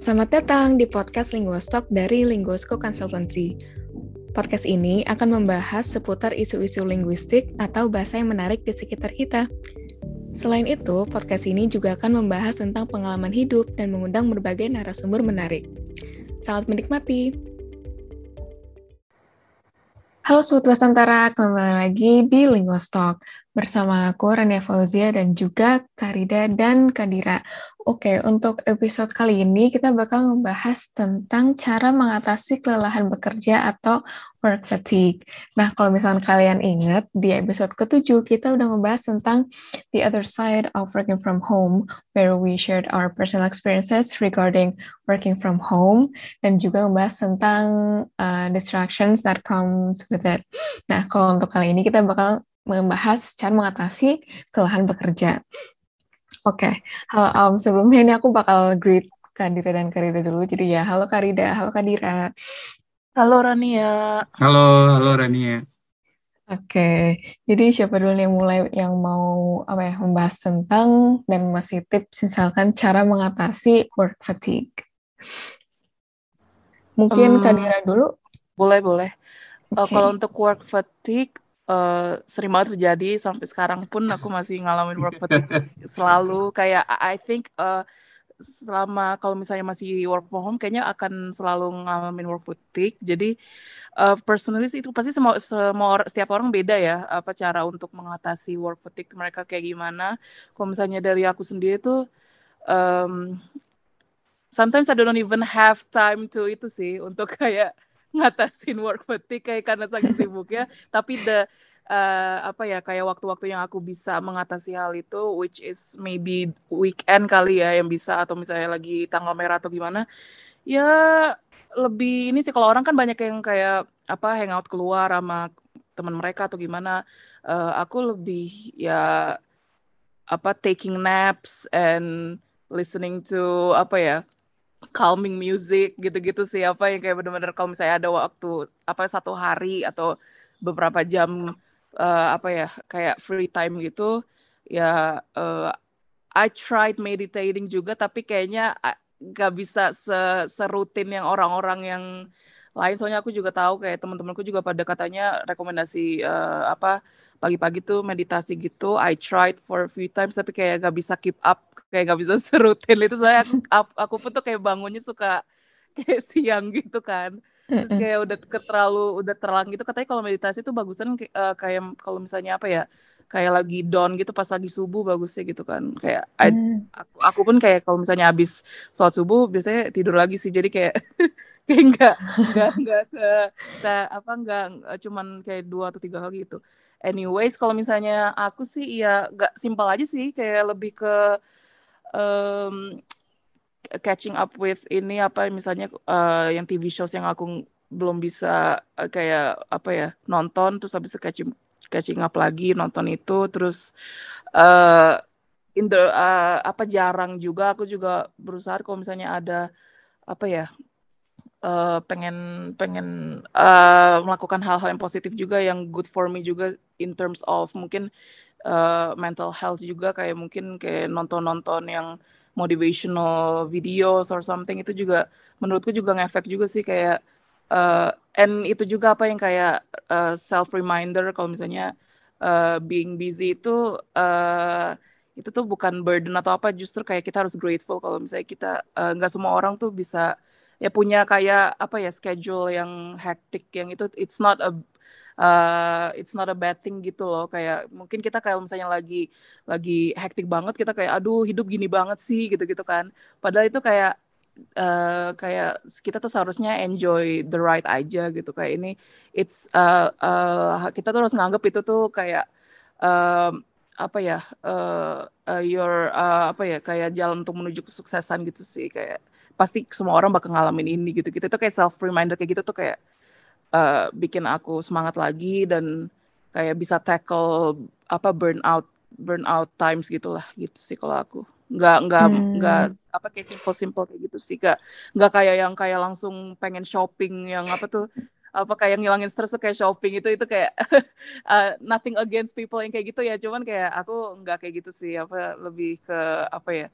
Selamat datang di podcast Linguastalk dari Linguasko Consultancy. Podcast ini akan membahas seputar isu-isu linguistik atau bahasa yang menarik di sekitar kita. Selain itu, podcast ini juga akan membahas tentang pengalaman hidup dan mengundang berbagai narasumber menarik. Selamat menikmati! Halo Sobat Basantara, kembali lagi di Linguastalk. Bersama aku Rania Fauzia dan juga Karida dan Kadira. Oke, untuk episode kali ini kita bakal membahas tentang cara mengatasi kelelahan bekerja atau work fatigue. Nah, kalau misalnya kalian ingat, di episode ketujuh kita udah ngebahas tentang the other side of working from home, where we shared our personal experiences regarding working from home, dan juga ngebahas tentang uh, distractions that comes with it. Nah, kalau untuk kali ini kita bakal membahas cara mengatasi kelelahan bekerja. Oke, okay. halo um, sebelumnya ini aku bakal greet Kadira dan Karida dulu. Jadi ya, halo Karida, halo Kadira. Halo Rania. Halo, halo Rania. Oke, okay. jadi siapa dulu yang mulai yang mau apa ya membahas tentang dan masih tips misalkan cara mengatasi work fatigue. Mungkin um, Kadira dulu. Boleh, boleh. Okay. Uh, kalau untuk work fatigue, uh, sering banget terjadi. Sampai sekarang pun aku masih ngalamin work fatigue selalu. Kayak I think uh, selama kalau misalnya masih work from home kayaknya akan selalu ngalamin work fatigue jadi uh, personally itu pasti semua semua setiap orang beda ya apa cara untuk mengatasi work fatigue mereka kayak gimana. Kalau misalnya dari aku sendiri tuh um, sometimes I don't even have time to itu sih untuk kayak ngatasin work fatigue kayak karena saking sibuk ya tapi the uh, apa ya kayak waktu-waktu yang aku bisa mengatasi hal itu which is maybe weekend kali ya yang bisa atau misalnya lagi tanggal merah atau gimana ya lebih ini sih kalau orang kan banyak yang kayak apa hangout keluar sama teman mereka atau gimana uh, aku lebih ya apa taking naps and listening to apa ya calming music gitu-gitu sih apa yang kayak bener-bener kalau misalnya ada waktu apa satu hari atau beberapa jam uh, apa ya kayak free time gitu ya uh, I tried meditating juga tapi kayaknya gak bisa se serutin yang orang-orang yang lain. Soalnya aku juga tahu kayak teman-temanku juga pada katanya rekomendasi uh, apa pagi-pagi tuh meditasi gitu I tried for a few times tapi kayak gak bisa keep up kayak gak bisa serutin. Itu saya aku, aku pun tuh kayak bangunnya suka kayak siang gitu kan. Terus kayak udah terlalu udah terlang gitu. Katanya kalau meditasi tuh bagusan uh, kayak kalau misalnya apa ya kayak lagi down gitu pas lagi subuh bagusnya gitu kan. Kayak mm. aku aku pun kayak kalau misalnya habis sholat subuh biasanya tidur lagi sih. Jadi kayak kayak enggak enggak enggak se, apa enggak cuman kayak dua atau tiga kali gitu anyways kalau misalnya aku sih ya enggak simpel aja sih kayak lebih ke um, catching up with ini apa misalnya uh, yang TV shows yang aku belum bisa uh, kayak apa ya nonton terus habis itu catching catching up lagi nonton itu terus uh, in the uh, apa jarang juga aku juga berusaha kalau misalnya ada apa ya uh, pengen pengen uh, melakukan hal-hal yang positif juga yang good for me juga in terms of mungkin uh, mental health juga. Kayak mungkin kayak nonton-nonton yang motivational videos or something itu juga menurutku juga ngefek juga sih. Kayak uh, and itu juga apa yang kayak uh, self reminder kalau misalnya uh, being busy itu uh, itu tuh bukan burden atau apa. Justru kayak kita harus grateful kalau misalnya kita nggak uh, semua orang tuh bisa ya punya kayak apa ya schedule yang hectic yang itu it's not a uh, it's not a bad thing gitu loh. Kayak mungkin kita kayak misalnya lagi lagi hektik banget kita kayak aduh hidup gini banget sih gitu gitu kan. Padahal itu kayak uh, kayak kita tuh seharusnya enjoy the ride aja gitu. Kayak ini it's uh, uh, kita tuh harus nganggap itu tuh kayak uh, apa ya uh, uh, your uh, apa ya kayak jalan untuk menuju kesuksesan gitu sih kayak pasti semua orang bakal ngalamin ini gitu. Gitu itu kayak self reminder kayak gitu tuh kayak uh, bikin aku semangat lagi dan kayak bisa tackle apa burnout burnout times gitulah gitu sih kalau aku. Nggak nggak hmm. nggak apa kayak simple simple kayak gitu sih nggak nggak kayak yang kayak langsung pengen shopping yang apa tuh apa kayak ngilangin stres kayak shopping itu itu kayak uh, nothing against people yang kayak gitu ya. Cuman kayak aku nggak kayak gitu sih apa lebih ke apa ya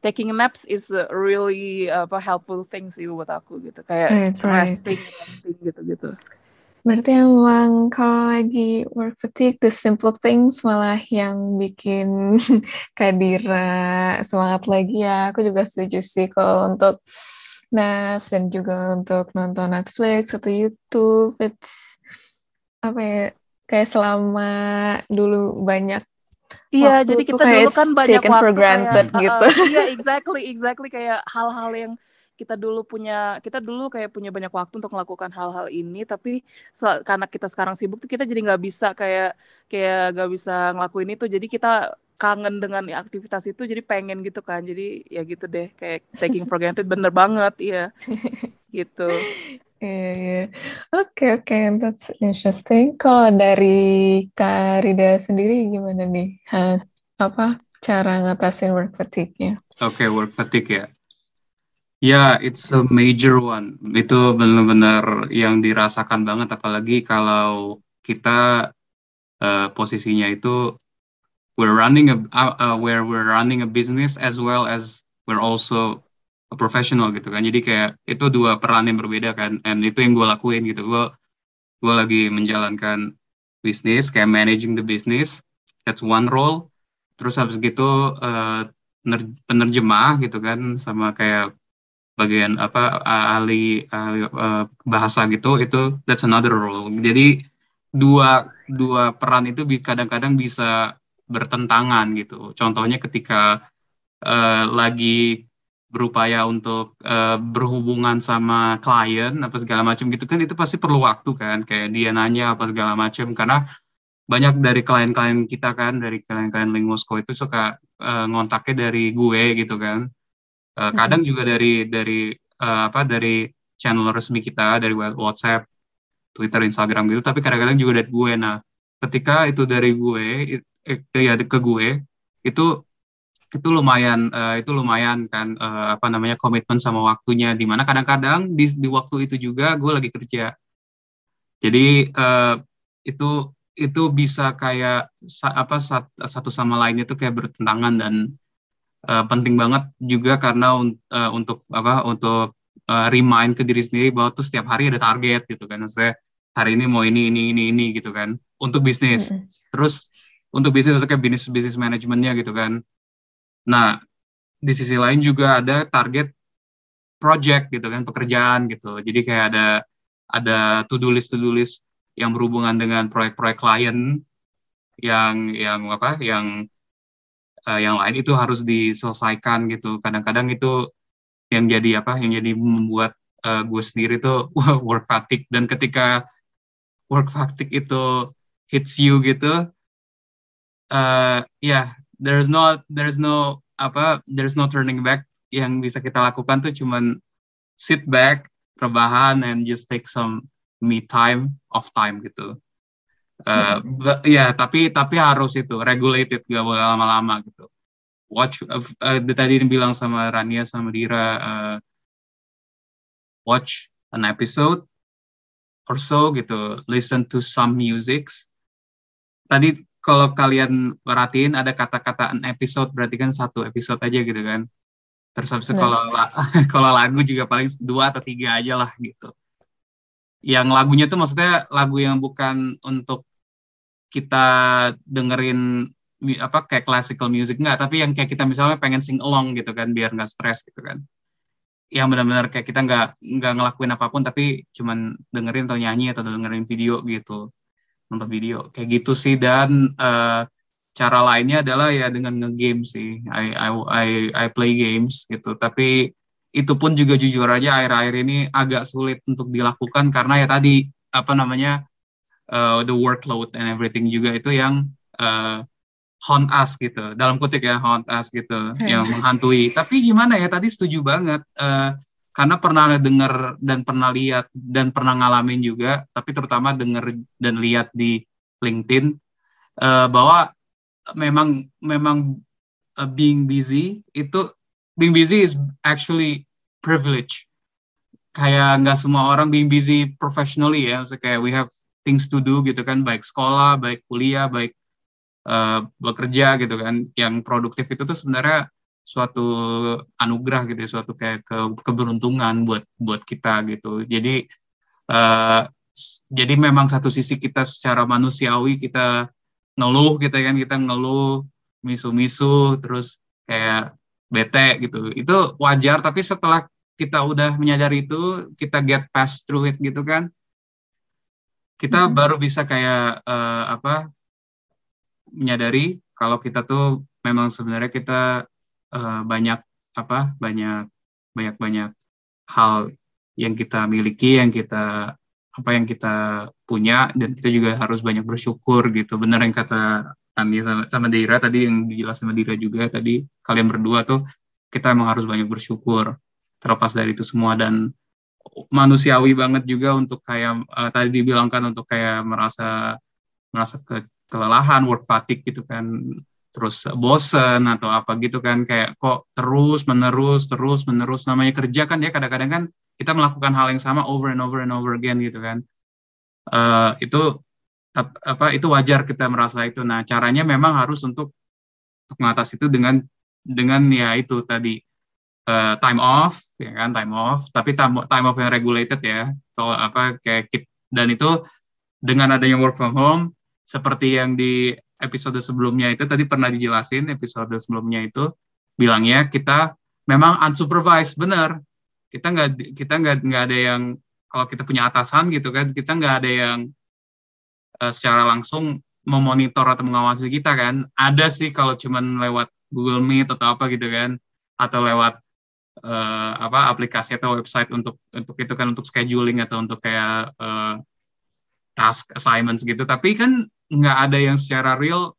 taking naps is really apa helpful thing sih buat aku gitu kayak Right, right. resting resting gitu gitu Berarti emang kalau lagi work fatigue, the simple things malah yang bikin Kadira semangat lagi ya. Aku juga setuju sih kalau untuk naps dan juga untuk nonton Netflix atau YouTube. It's apa ya, kayak selama dulu banyak Iya, jadi kita dulu kan banyak taken for waktu granted kayak uh, gitu. uh, iya exactly exactly kayak hal-hal yang kita dulu punya kita dulu kayak punya banyak waktu untuk melakukan hal-hal ini tapi karena kita sekarang sibuk tuh kita jadi nggak bisa kayak kayak nggak bisa ngelakuin itu. Jadi kita kangen dengan aktivitas itu jadi pengen gitu kan. Jadi ya gitu deh kayak taking for granted bener banget iya. Gitu Iya, iya. Oke, oke, that's interesting. Kalau dari Kak Rida sendiri gimana nih? Ha, apa cara ngatasin work fatigue-nya? Oke, work fatigue ya. Ya, it's a major one. Itu benar-benar yang dirasakan banget, apalagi kalau kita eh, posisinya itu we're running a uh, uh, where we're running a business as well as we're also a professional gitu kan. Jadi kayak itu dua peran yang berbeda kan. And itu yang gue lakuin gitu. Gue gue lagi menjalankan bisnis, kayak managing the business. That's one role. Terus habis gitu ner- penerjemah gitu kan sama kayak bagian apa ahli, ahli eh, bahasa gitu itu that's another role. Jadi dua dua peran itu kadang-kadang bisa bertentangan gitu. Contohnya ketika eh, lagi berupaya untuk eh, berhubungan sama klien apa segala macam gitu kan itu pasti perlu waktu kan. Kayak dia nanya apa segala macam karena banyak dari klien-klien kita kan dari klien-klien Linguosko itu suka eh, ngontaknya dari gue gitu kan. Eh, kadang juga dari dari eh, apa dari channel resmi kita dari WhatsApp Twitter Instagram gitu tapi kadang-kadang juga dari gue. Nah ketika itu dari gue it- ya ke gue itu itu lumayan eh, itu lumayan kan eh, apa namanya komitmen sama waktunya. Di mana kadang-kadang di di waktu itu juga gue lagi kerja. Jadi eh, itu itu bisa kayak sa- apa sat- satu sama lainnya itu kayak bertentangan dan eh, penting banget juga karena un- eh, untuk apa untuk eh, remind ke diri sendiri bahwa tuh setiap hari ada target gitu kan. Maksudnya hari ini mau ini ini ini ini gitu kan. Untuk bisnis. Mm-mm. terus untuk bisnis atau kayak bisnis bisnis manajemennya gitu kan nah di sisi lain juga ada target project gitu kan pekerjaan gitu. Jadi kayak ada ada to do list to do list yang berhubungan dengan proyek-proyek klien yang yang apa yang eh, yang lain itu harus diselesaikan gitu. Kadang-kadang itu yang jadi apa yang jadi membuat eh, gue sendiri tuh work fatigue. Dan ketika work fatigue itu hits you gitu eh ya there's no there's no apa there's no turning back. Yang bisa kita lakukan tuh cuman sit back rebahan and just take some me time off time gitu. Ba- ya tapi tapi harus itu regulated gak boleh lama-lama gitu. Watch uh, uh, tadi bilang sama Rania sama Dira uh, watch an episode or so gitu. Listen to some musics. Tadi kalau kalian perhatiin ada kata-kata an episode berarti kan satu episode aja gitu kan. Terus habis itu Benar. kalau la- kalau lagu juga paling dua atau tiga aja lah gitu. Yang lagunya tuh maksudnya lagu yang bukan untuk kita dengerin apa kayak classical music nggak tapi yang kayak kita misalnya pengen sing along gitu kan biar nggak stres gitu kan. Yang benar-benar kayak kita nggak nggak ngelakuin apa pun tapi cuman dengerin atau nyanyi atau dengerin video gitu nonton video. Kayak gitu sih dan eh, cara lainnya adalah ya dengan ngegame sih. I, I I I play games gitu. Tapi itu pun juga jujur aja akhir-akhir ini agak sulit untuk dilakukan karena ya tadi apa namanya uh, the workload and everything juga itu yang uh, haunt us gitu. Dalam kutip ya haunt us gitu yang menghantui. Tapi gimana ya tadi setuju banget uh, karena pernah dengar dan pernah lihat dan pernah ngalamin juga tapi terutama dengar dan lihat di LinkedIn uh, bahwa memang memang uh, being busy itu being busy is actually privilege. Kayak nggak semua orang being busy professionally ya. Maksudnya kayak we have things to do gitu kan baik sekolah baik kuliah baik uh, bekerja gitu kan. Yang produktif itu tuh sebenarnya suatu anugerah gitu ya, suatu kayak ke, keberuntungan buat buat kita gitu. Jadi uh, jadi memang satu sisi kita secara manusiawi kita ngeluh kita kan kita ngeluh misu-misu terus kayak bete gitu. Itu wajar tapi setelah kita udah menyadari itu, kita get past through it gitu kan. Kita hmm. baru bisa kayak uh, apa menyadari kalau kita tuh memang sebenarnya kita uh, banyak apa banyak banyak banyak hal yang kita miliki yang kita apa yang kita punya dan kita juga harus banyak bersyukur gitu. Benar yang kata Andi sama, sama Dira tadi yang dijelas sama Dira juga tadi kalian berdua tuh kita emang harus banyak bersyukur. Terlepas dari itu semua dan manusiawi banget juga untuk kayak uh, tadi dibilangkan untuk kayak merasa merasa ke, kelelahan work fatigue gitu kan terus bosen atau apa gitu kan kayak kok terus menerus terus menerus namanya kerja kan ya kadang-kadang kan kita melakukan hal yang sama over and over and over again gitu kan. Uh, itu apa itu wajar kita merasa itu. Nah caranya memang harus untuk untuk mengatasi itu dengan dengan ya itu tadi uh, time off ya kan time off. Tapi time, time off yang regulated ya. Kalau apa kayak dan itu dengan adanya work from home seperti yang di episode sebelumnya itu tadi pernah dijelasin episode sebelumnya itu bilangnya kita memang unsupervised benar kita nggak kita nggak nggak ada yang kalau kita punya atasan gitu kan kita nggak ada yang uh, secara langsung memonitor atau mengawasi kita kan. Ada sih kalau cuman lewat Google Meet atau apa gitu kan atau lewat uh, apa aplikasi atau website untuk untuk itu kan untuk scheduling atau untuk kayak uh, task assignments gitu. Tapi kan nggak ada yang secara real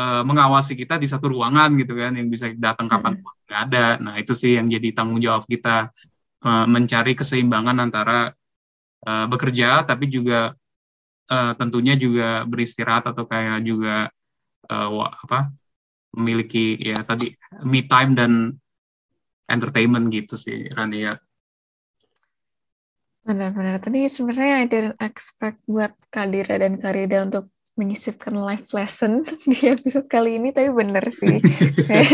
uh, mengawasi kita di satu ruangan gitu kan yang bisa datang kapan pun nggak ada. Nah itu sih yang jadi tanggung jawab kita uh, mencari keseimbangan antara uh, bekerja tapi juga uh, tentunya juga beristirahat atau kayak juga uh, apa memiliki ya tadi me time dan entertainment gitu sih Rania Benar-benar. Tadi sebenarnya I didn't expect buat Kadira dan Karida untuk menyisipkan life lesson di episode kali ini, tapi benar sih. kayak,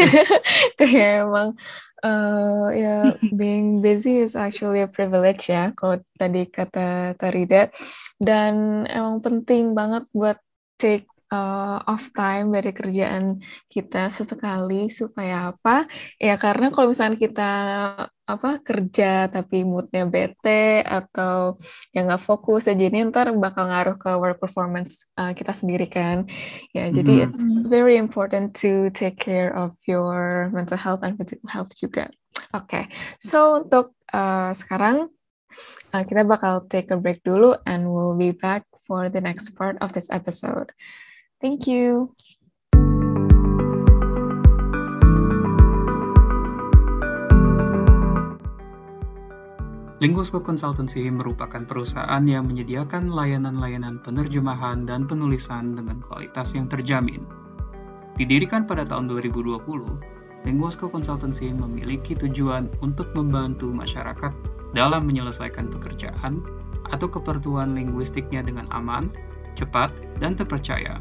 kayak emang uh, ya being busy is actually a privilege ya, kalau tadi kata Karida. Dan emang penting banget buat take uh, off time dari kerjaan kita sesekali supaya apa? Ya karena kalau misalnya kita apa kerja tapi moodnya bete atau yang nggak fokus aja ini ntar bakal ngaruh ke work performance uh, kita sendiri kan ya mm. jadi it's very important to take care of your mental health and physical health juga oke okay. so untuk uh, sekarang uh, kita bakal take a break dulu and we'll be back for the next part of this episode Thank you. Linguisco Consultancy merupakan perusahaan yang menyediakan layanan-layanan penerjemahan dan penulisan dengan kualitas yang terjamin. Didirikan pada tahun 2020, Linguisco Consultancy memiliki tujuan untuk membantu masyarakat dalam menyelesaikan pekerjaan atau keperluan linguistiknya dengan aman, cepat, dan terpercaya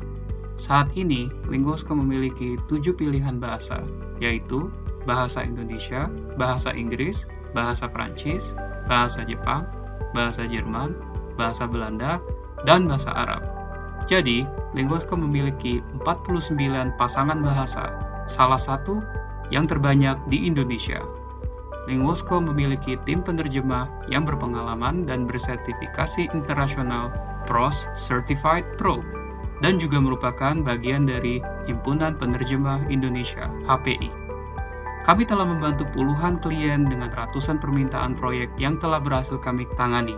saat ini, Linguosco memiliki tujuh pilihan bahasa, yaitu bahasa Indonesia, bahasa Inggris, bahasa Prancis, bahasa Jepang, bahasa Jerman, bahasa Belanda, dan bahasa Arab. Jadi, Linguosco memiliki 49 pasangan bahasa, salah satu yang terbanyak di Indonesia. Linguosco memiliki tim penerjemah yang berpengalaman dan bersertifikasi internasional PROS Certified Pro dan juga merupakan bagian dari Himpunan Penerjemah Indonesia (HPI). Kami telah membantu puluhan klien dengan ratusan permintaan proyek yang telah berhasil kami tangani.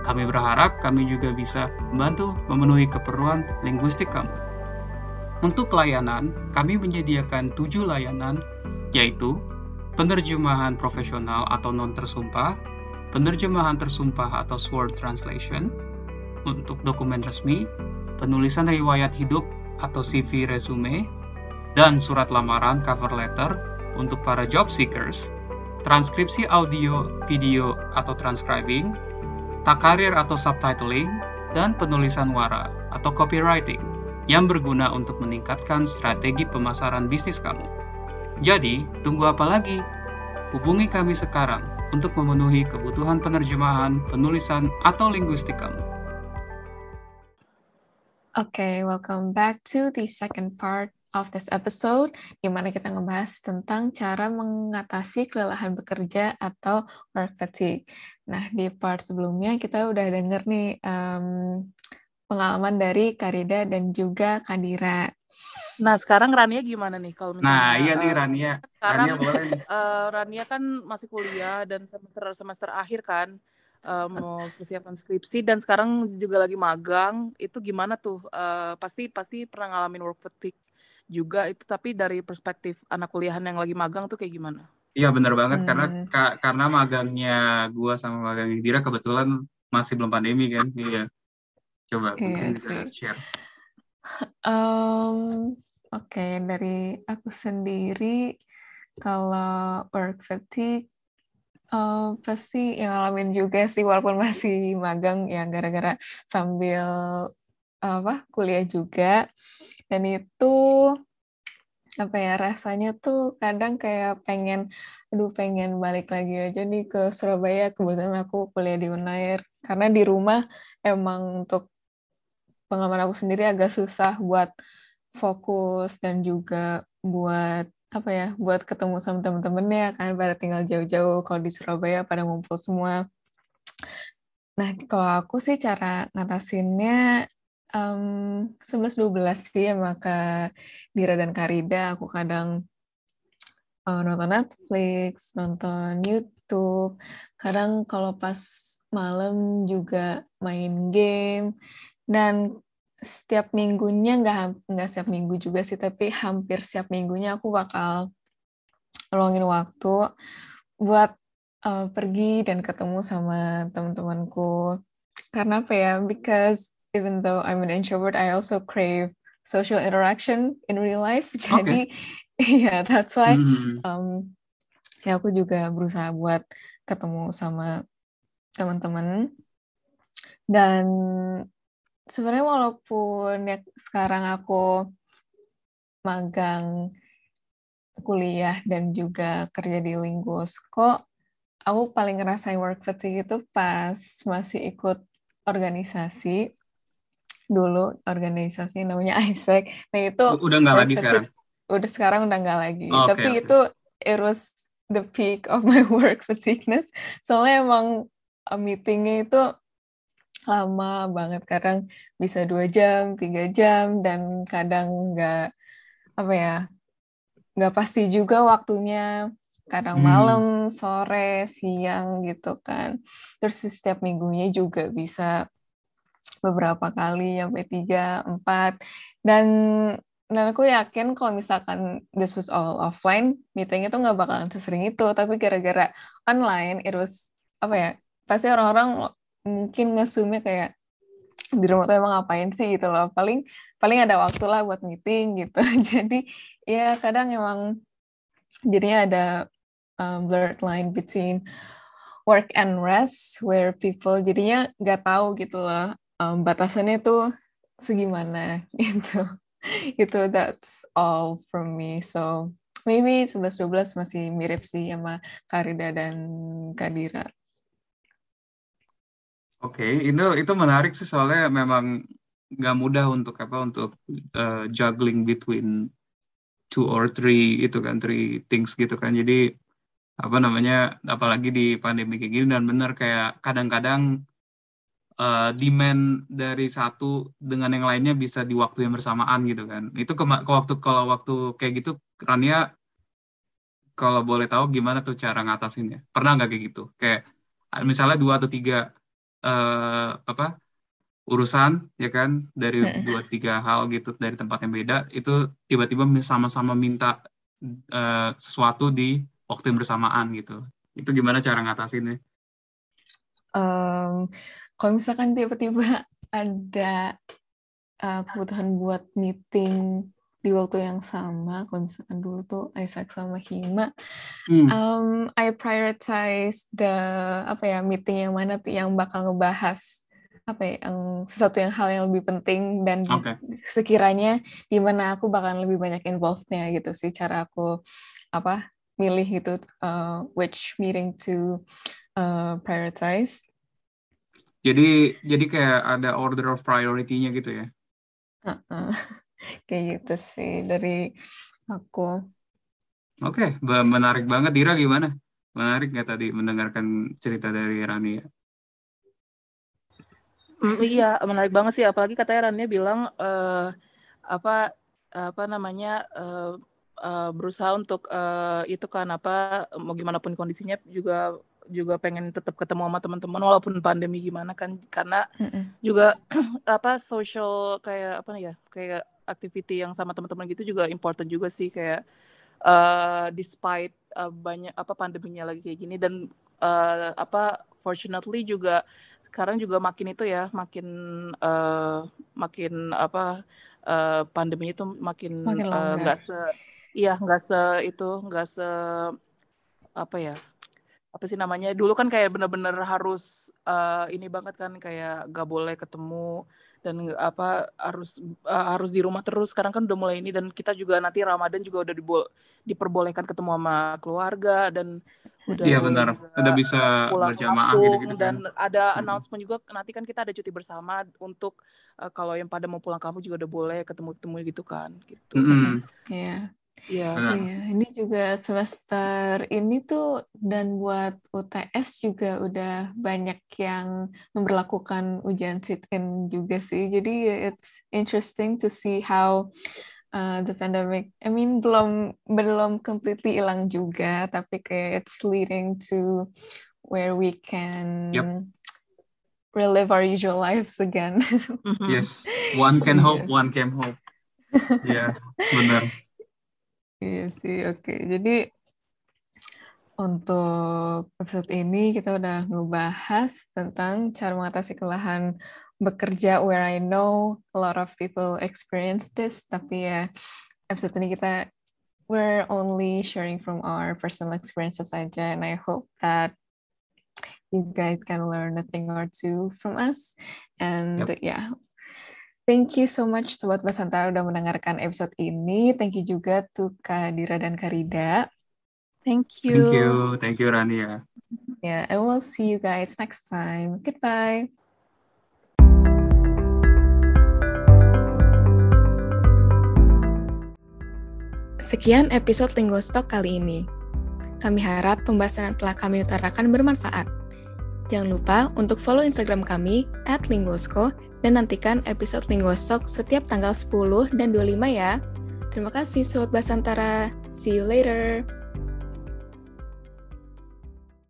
Kami berharap kami juga bisa membantu memenuhi keperluan linguistik kamu. Untuk layanan, kami menyediakan tujuh layanan, yaitu penerjemahan profesional atau non-tersumpah, penerjemahan tersumpah atau sword translation, untuk dokumen resmi, penulisan riwayat hidup atau CV resume, dan surat lamaran cover letter untuk para job seekers, transkripsi audio, video, atau transcribing, tak karir atau subtitling, dan penulisan wara atau copywriting yang berguna untuk meningkatkan strategi pemasaran bisnis kamu. Jadi, tunggu apa lagi? Hubungi kami sekarang untuk memenuhi kebutuhan penerjemahan, penulisan, atau linguistik kamu. Okay, welcome back to the second part of this episode, di mana kita ngebahas tentang cara mengatasi kelelahan bekerja atau work fatigue. Nah, di part sebelumnya kita udah denger nih um, pengalaman dari Karida dan juga Kadira. Nah, sekarang Rania gimana nih kalau misalnya Nah, iya nih uh, Rania. sekarang Rania boleh uh, Rania kan masih kuliah dan semester semester akhir kan uh, mau persiapan skripsi dan sekarang juga lagi magang. Itu gimana tuh? Uh, pasti pasti pernah ngalamin work fatigue juga itu tapi dari perspektif anak kuliahan yang lagi magang tuh kayak gimana? Iya benar banget karena Hmm. ka- karena magangnya gua sama magangnya Dira kebetulan masih belum pandemi kan. Iya. Coba Iya mungkin bisa share. Um, Oke, dari aku sendiri, kalau work fatigue, eh, pasti yang ngalamin juga sih, walaupun masih magang, ya gara-gara sambil apa kuliah juga. Dan itu apa ya rasanya tuh kadang kayak pengen, aduh pengen balik lagi aja nih ke Surabaya. Kebetulan aku kuliah di Unair karena di rumah emang untuk pengalaman aku sendiri agak susah buat fokus dan juga buat apa ya buat ketemu sama temen-temennya kan pada tinggal jauh-jauh kalau di Surabaya pada ngumpul semua. Nah kalau aku sih cara ngatasinnya um, 11-12 sih sama Kak Dira dan Karida aku kadang uh, nonton Netflix nonton YouTube. Kadang kalau pas malam juga main game. Dan setiap minggunya nggak nggak setiap minggu juga sih tapi hampir setiap minggunya aku bakal luangin waktu buat uh, pergi dan ketemu sama teman-temanku. Karena apa ya? Because even though I'm an introvert I also crave social interaction in real life. Jadi yeah that's why Hmm. um, ya aku juga berusaha buat ketemu sama teman-teman. Dan sebenarnya walaupun ya sekarang aku magang kuliah dan juga kerja di Linguos kok aku paling ngerasain work fatigue itu pas masih ikut organisasi. Dulu organisasi namanya ISEC nah itu Udah nggak lagi sekarang. udah sekarang udah nggak lagi. Oh, tapi oke. itu it was the peak of my work fatigueness. Soalnya emang uh, meetingnya itu lama banget kadang bisa dua jam tiga jam dan kadang nggak apa ya nggak pasti juga waktunya. Kadang Hmm. malam sore siang gitu kan. Terus setiap minggunya juga bisa beberapa kali sampai tiga empat. Dan dan aku yakin kalau misalkan this was all offline meetingnya tuh nggak bakalan sesering itu. Tapi gara-gara online it was apa ya pasti orang-orang mungkin ngesumnya kayak di rumah tuh emang ngapain sih? gitu loh. Paling paling ada waktu lah buat meeting gitu. Jadi ya kadang emang jadinya ada uh, blurred line between work and rest where people jadinya nggak tahu gitu loh um, batasannya tuh segimana gitu. Itu that's all from me. So maybe 11-12 masih mirip sih sama Karida dan Kadira Oke, itu itu menarik sih soalnya memang nggak mudah untuk apa untuk uh, juggling between two or three itu kan three things gitu kan. Jadi apa namanya apalagi di pandemi kayak gini dan benar kayak kadang-kadang uh, demand dari satu dengan yang lainnya bisa di waktu yang bersamaan gitu kan. Itu ke, ke waktu kalau waktu kayak gitu Rania kalau boleh tahu gimana tuh cara ngatasinnya? Pernah nggak kayak gitu? Kayak misalnya dua atau tiga eh, apa urusan ya kan dari Mm-mm. dua tiga hal gitu dari tempat yang beda itu tiba-tiba sama-sama minta eh, sesuatu di waktu yang bersamaan gitu. Itu gimana cara ngatasinnya? um, kalau misalkan tiba-tiba ada uh, kebutuhan buat meeting di waktu yang sama, kalau misalkan dulu tuh Isaac sama Hima, Hmm. um, I prioritize the apa ya meeting yang mana tuh yang bakal ngebahas apa ya, yang sesuatu yang hal yang lebih penting dan Oke. sekiranya di mana aku bakal lebih banyak involved-nya gitu sih cara aku apa milih gitu uh, which meeting to uh, prioritize. Jadi jadi kayak ada order of priority-nya gitu ya. Uh-uh. Kayak gitu sih dari aku. Oke, be- menarik banget. Dira gimana? Menarik nggak tadi mendengarkan cerita dari Rani ya? Mm, iya, menarik banget sih. Apalagi katanya Rania bilang eh, apa apa namanya eh, eh, berusaha untuk eh, itu kan apa mau gimana pun kondisinya juga juga pengen tetap ketemu sama teman-teman walaupun pandemi gimana kan karena Mm-mm. juga apa social kayak apa ya kayak activity yang sama teman-teman gitu juga important juga sih kayak eh despite eh, banyak apa pandeminya lagi kayak gini dan eh, apa fortunately juga sekarang juga makin itu ya makin eh, makin apa eh, pandemi itu makin nggak se iya nggak se itu nggak se apa ya apa sih namanya dulu kan kayak bener-bener harus eh, ini banget kan kayak gak boleh ketemu dan apa harus eh, harus di rumah terus sekarang kan udah mulai ini dan kita juga nanti Ramadan juga udah dibol- diperbolehkan ketemu sama keluarga dan udah Iya benar. Udah bisa pulang berjamaah gitu-gitu kan. dan ada announcement juga nanti kan kita ada cuti bersama untuk eh, kalau yang pada mau pulang kampung juga udah boleh ketemu-ketemu gitu kan gitu Mm-mm. Iya. Iya Benar. Iya, ini juga semester ini tuh dan buat UTS juga udah banyak yang memperlakukan ujian sit-in juga sih. Jadi it's interesting to see how uh, the pandemic, I mean belum belum completely hilang juga, tapi kayak it's leading to where we can Yep. relive our usual lives again. Yes, one can hope, Yes. one can hope. Iya, benar. Iya sih, oke. Jadi untuk episode ini kita udah ngebahas tentang cara mengatasi kelelahan bekerja where I know a lot of people experience this, tapi ya episode ini kita we're only sharing from our personal experiences aja and I hope that you guys can learn a thing or two from us and Yep. yeah Thank you so much Sobat Basantara udah mendengarkan episode ini. Thank you juga to Kak Dira dan Karida. Thank you. Thank you, thank you Rani ya. Yeah, and we'll see you guys next time. Goodbye. Sekian episode Lingostock kali ini. Kami harap pembahasan yang telah kami utarakan bermanfaat. Jangan lupa untuk follow Instagram kami at Lingosko dan nantikan episode Lingostock setiap tanggal 10 dan 25 ya. Terima kasih Sobat Basantara. See you later.